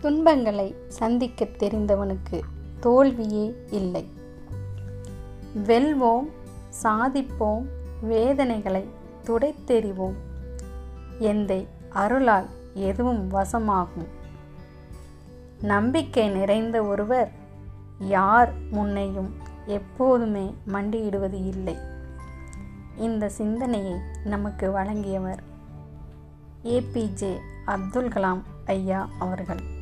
துன்பங்களை சந்திக்க தெரிந்தவனுக்கு தோல்வியே இல்லை. வெல்வோம் சாதிப்போம் வேதனைகளை துடைத்தெறிவோம். எந்தை அருளால் எதுவும் வசமாகும். நம்பிக்கை நிறைந்த ஒருவர் யார் முன்னையும் எப்போதுமே மண்டியிடுவது இல்லை. இந்த சிந்தனையை நமக்கு வழங்கியவர் ஏபிஜே அப்துல் கலாம் ஐயா அவர்கள்.